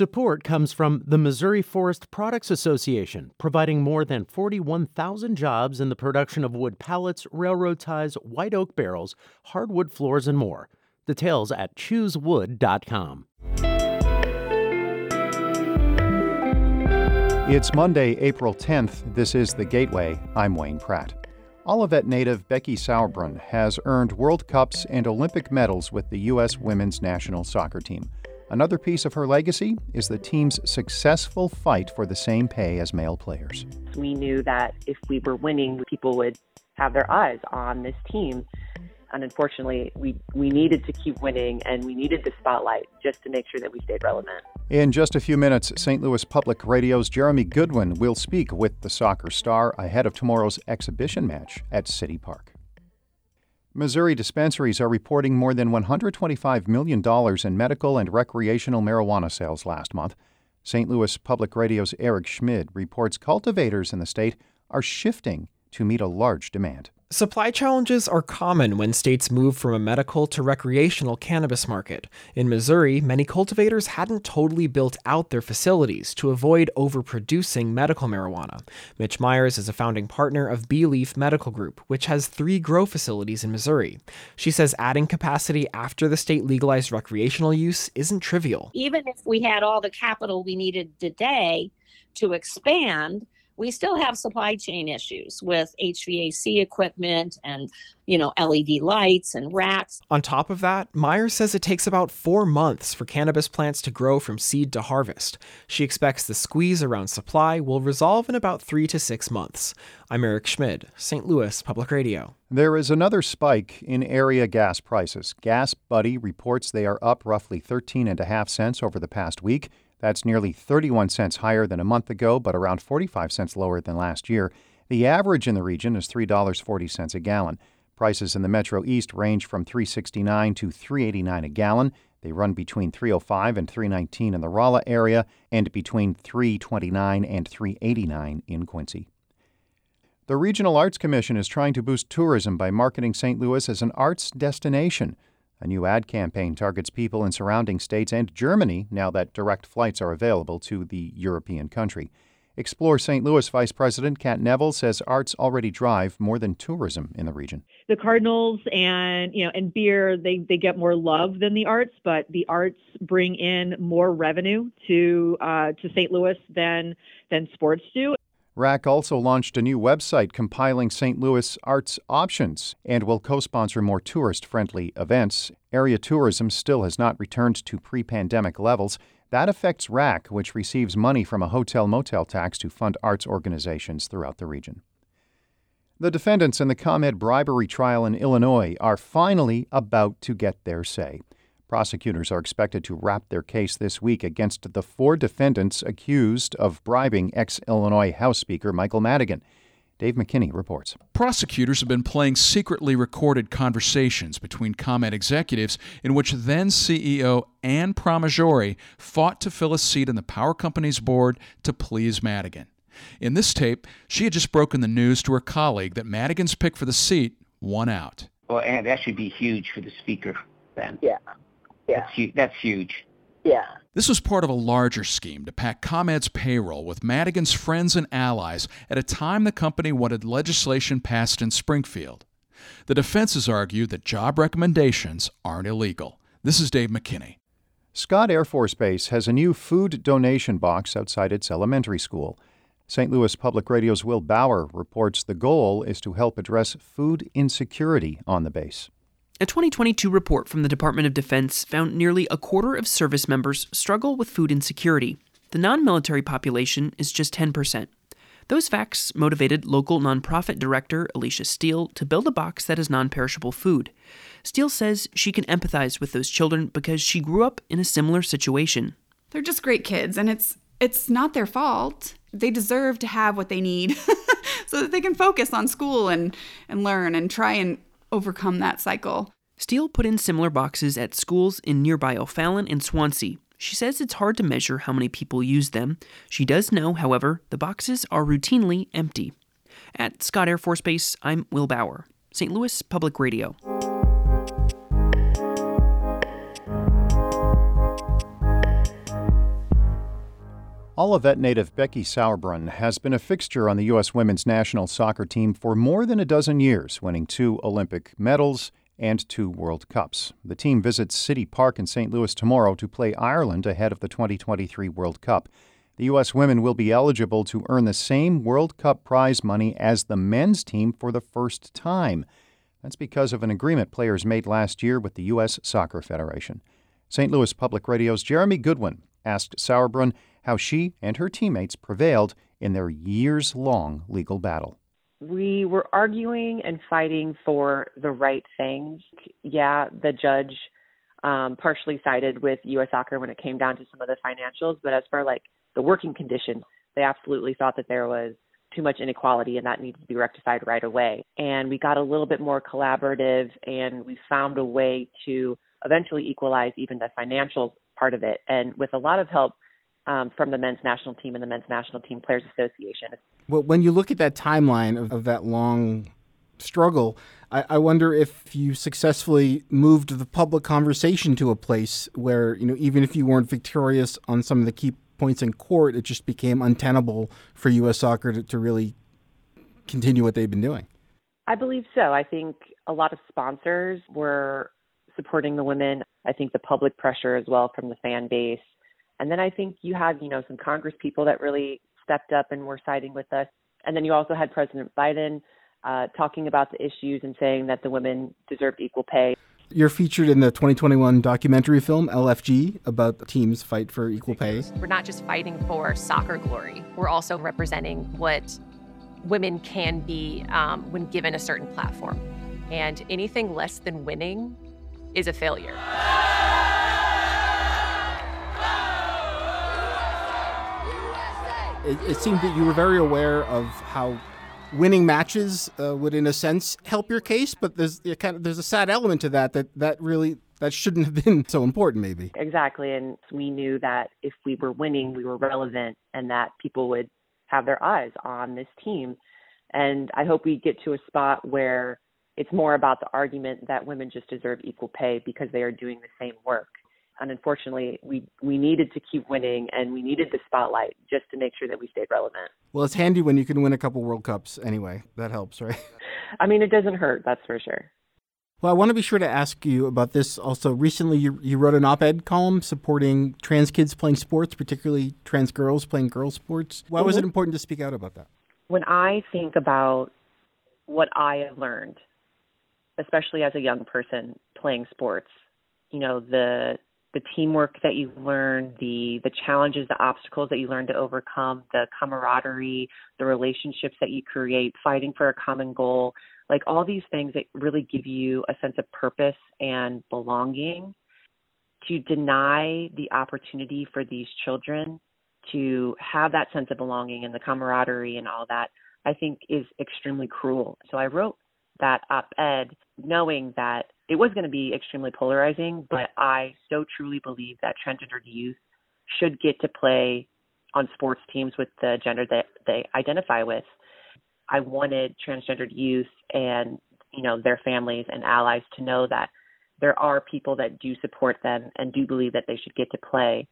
Support comes from the Missouri Forest Products Association, providing more than 41,000 jobs in the production of wood pallets, railroad ties, white oak barrels, hardwood floors, and more. Details at choosewood.com. It's Monday, April 10th. This is The Gateway. I'm Wayne Pratt. Olivette native Becky Sauerbrunn has earned World Cups and Olympic medals with the U.S. women's national soccer team. Another piece of her legacy is the team's successful fight for the same pay as male players. We knew that if we were winning, people would have their eyes on this team. And unfortunately, we, we needed to keep winning and we needed the spotlight just to make sure that we stayed relevant. In just a few minutes, St. Louis Public Radio's Jeremy Goodwin will speak with the soccer star ahead of tomorrow's exhibition match at City Park. Missouri dispensaries are reporting more than $125 million in medical and recreational marijuana sales last month. St. Louis Public Radio's Eric Schmid reports cultivators in the state are shifting to meet a large demand. Supply challenges are common when states move from a medical to recreational cannabis market. In Missouri, many cultivators hadn't totally built out their facilities to avoid overproducing medical marijuana. Mitch Meyers is a founding partner of BeLeaf Medical Group, which has three grow facilities in Missouri. She says adding capacity after the state legalized recreational use isn't trivial. Even if we had all the capital we needed today to expand, we still have supply chain issues with HVAC equipment and, you know, LED lights and racks. On top of that, Meyer says it takes about four months for cannabis plants to grow from seed to harvest. She expects the squeeze around supply will resolve in about three to six months. I'm Eric Schmid, St. Louis Public Radio. There is another spike in area gas prices. GasBuddy reports they are up roughly 13 and a half cents over the past week. That's nearly 31 cents higher than a month ago, but around 45 cents lower than last year. The average in the region is $3.40 a gallon. Prices in the Metro East range from 369 to 389 a gallon. They run between 305 and 319 in the Rolla area and between 329 and 389 in Quincy. The Regional Arts Commission is trying to boost tourism by marketing St. Louis as an arts destination. A new ad campaign targets people in surrounding states and Germany now that direct flights are available to the European country. Explore St. Louis Vice President Kat Neville says arts already drive more than tourism in the region. The Cardinals and you know and beer they they get more love than the arts, but the arts bring in more revenue to uh, to St. Louis than than sports do. RAC also launched a new website compiling St. Louis arts options and will co sponsor more tourist friendly events. Area tourism still has not returned to pre pandemic levels. That affects RAC, which receives money from a hotel motel tax to fund arts organizations throughout the region. The defendants in the ComEd bribery trial in Illinois are finally about to get their say. Prosecutors are expected to wrap their case this week against the four defendants accused of bribing ex Illinois House Speaker Michael Madigan. Dave McKinney reports. Prosecutors have been playing secretly recorded conversations between ComEd executives in which then CEO Anne Pramaggiore fought to fill a seat on the power company's board to please Madigan. In this tape, she had just broken the news to her colleague that Madigan's pick for the seat won out. Well, and that should be huge for the speaker then. Yeah. Yeah. That's, hu- that's huge. Yeah. This was part of a larger scheme to pack ComEd's payroll with Madigan's friends and allies at a time the company wanted legislation passed in Springfield. The defense defenses argue that job recommendations aren't illegal. This is Dave McKinney. Scott Air Force Base has a new food donation box outside its elementary school. St. Louis Public Radio's Will Bauer reports the goal is to help address food insecurity on the base. A 2022 report from the Department of Defense found nearly a quarter of service members struggle with food insecurity. The non military population is just 10%. Those facts motivated local nonprofit director Alicia Steele to build a box that is non perishable food. Steele says she can empathize with those children because she grew up in a similar situation. They're just great kids, and it's it's not their fault. They deserve to have what they need so that they can focus on school and, and learn and try and overcome that cycle. Steele put in similar boxes at schools in nearby O'Fallon and Swansea. She says it's hard to measure how many people use them. She does know, however, the boxes are routinely empty. At Scott Air Force Base, I'm Will Bauer, St. Louis Public Radio. Olivette native Becky Sauerbrunn has been a fixture on the U.S. women's national soccer team for more than a dozen years, winning two Olympic medals and two World Cups. The team visits City Park in St. Louis tomorrow to play Ireland ahead of the 2023 World Cup. The U.S. women will be eligible to earn the same World Cup prize money as the men's team for the first time. That's because of an agreement players made last year with the U.S. Soccer Federation. St. Louis Public Radio's Jeremy Goodwin asked Sauerbrunn how she and her teammates prevailed in their years long legal battle. We were arguing and fighting for the right things. Yeah, the judge um, partially sided with U.S. Soccer when it came down to some of the financials, but as for like the working conditions, they absolutely thought that there was too much inequality and that needed to be rectified right away. And we got a little bit more collaborative and we found a way to eventually equalize even the financial part of it. And with a lot of help um, from the men's national team and the men's national team players association. Well, when you look at that timeline of, of that long struggle, I, I, wonder if you successfully moved the public conversation to a place where you know even if you weren't victorious on some of the key points in court, it just became untenable for U.S. soccer to, to really continue what they've been doing. I believe so. I think a lot of sponsors were supporting the women. I think the public pressure as well from the fan base and then I think you had, you know, some Congress people that really stepped up and were siding with us. And then you also had President Biden uh, talking about the issues and saying that the women deserved equal pay. You're featured in the 2021 documentary film LFG about teams fight for equal pay. We're not just fighting for soccer glory, we're also representing what women can be um, when given a certain platform. And anything less than winning is a failure. It, it, seemed that you were very aware of how winning matches uh, would, in a sense, help your case. But there's kind of there's a sad element to that that that really that shouldn't have been so important, maybe. Exactly, and we knew that if we were winning, we were relevant, and that people would have their eyes on this team. And I hope we get to a spot where it's more about the argument that women just deserve equal pay because they are doing the same work and unfortunately we we needed to keep winning and we needed the spotlight just to make sure that we stayed relevant well it's handy when you can win a couple world cups anyway that helps right i mean it doesn't hurt that's for sure well, I want to be sure to ask you about this also. Recently, you, you wrote an op ed column supporting trans kids playing sports, particularly trans girls playing girls' sports. Why mm-hmm. was it mm-hmm. important to speak out about that? When I think about what I have learned, especially as a young person playing sports, you know, the the teamwork that you learn, the the challenges, the obstacles that you learn to overcome, the camaraderie, the relationships that you create, fighting for a common goal, like all these things that really give you a sense of purpose and belonging. To deny the opportunity for these children to have that sense of belonging and the camaraderie and all that, I think is extremely cruel. So I wrote that op ed knowing that it was going to be extremely polarizing, but I so truly believe that transgendered youth should get to play on sports teams with the gender that they identify with. I wanted transgendered youth and you know their families and allies to know that there are people that do support them and do believe that they should get to play.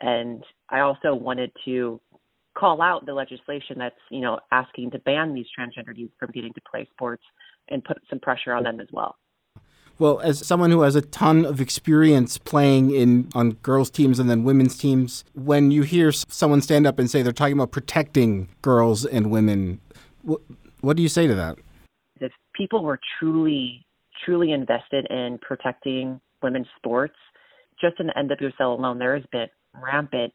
And I also wanted to call out the legislation that's you know asking to ban these transgendered youth from getting to play sports and put some pressure on them as well. Well, as someone who has a ton of experience playing in on girls teams and then women's teams, when you hear someone stand up and say they're talking about protecting girls and women, what, what do you say to that? If people were truly, truly invested in protecting women's sports, just in the NWSL alone, there has been rampant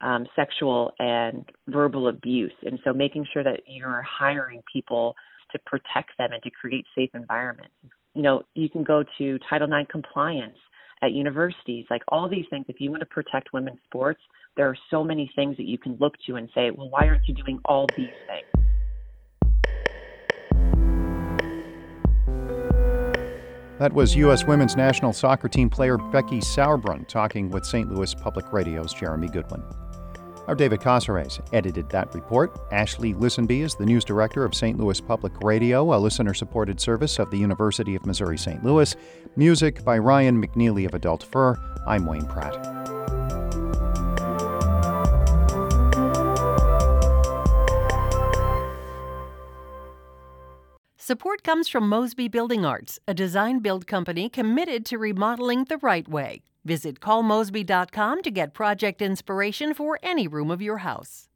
um, sexual and verbal abuse. And so making sure that you're hiring people to protect them and to create safe environments you know, you can go to Title IX compliance at universities, like all these things. If you want to protect women's sports, there are so many things that you can look to and say, well, why aren't you doing all these things? That was U.S. women's national soccer team player Becky Sauerbrunn talking with St. Louis Public Radio's Jeremy Goodwin. Our David Casares edited that report. Ashley Listenby is the news director of St. Louis Public Radio, a listener supported service of the University of Missouri St. Louis. Music by Ryan McNeely of Adult Fur. I'm Wayne Pratt. Support comes from Mosby Building Arts, a design build company committed to remodeling the right way. Visit callmosby.com to get project inspiration for any room of your house.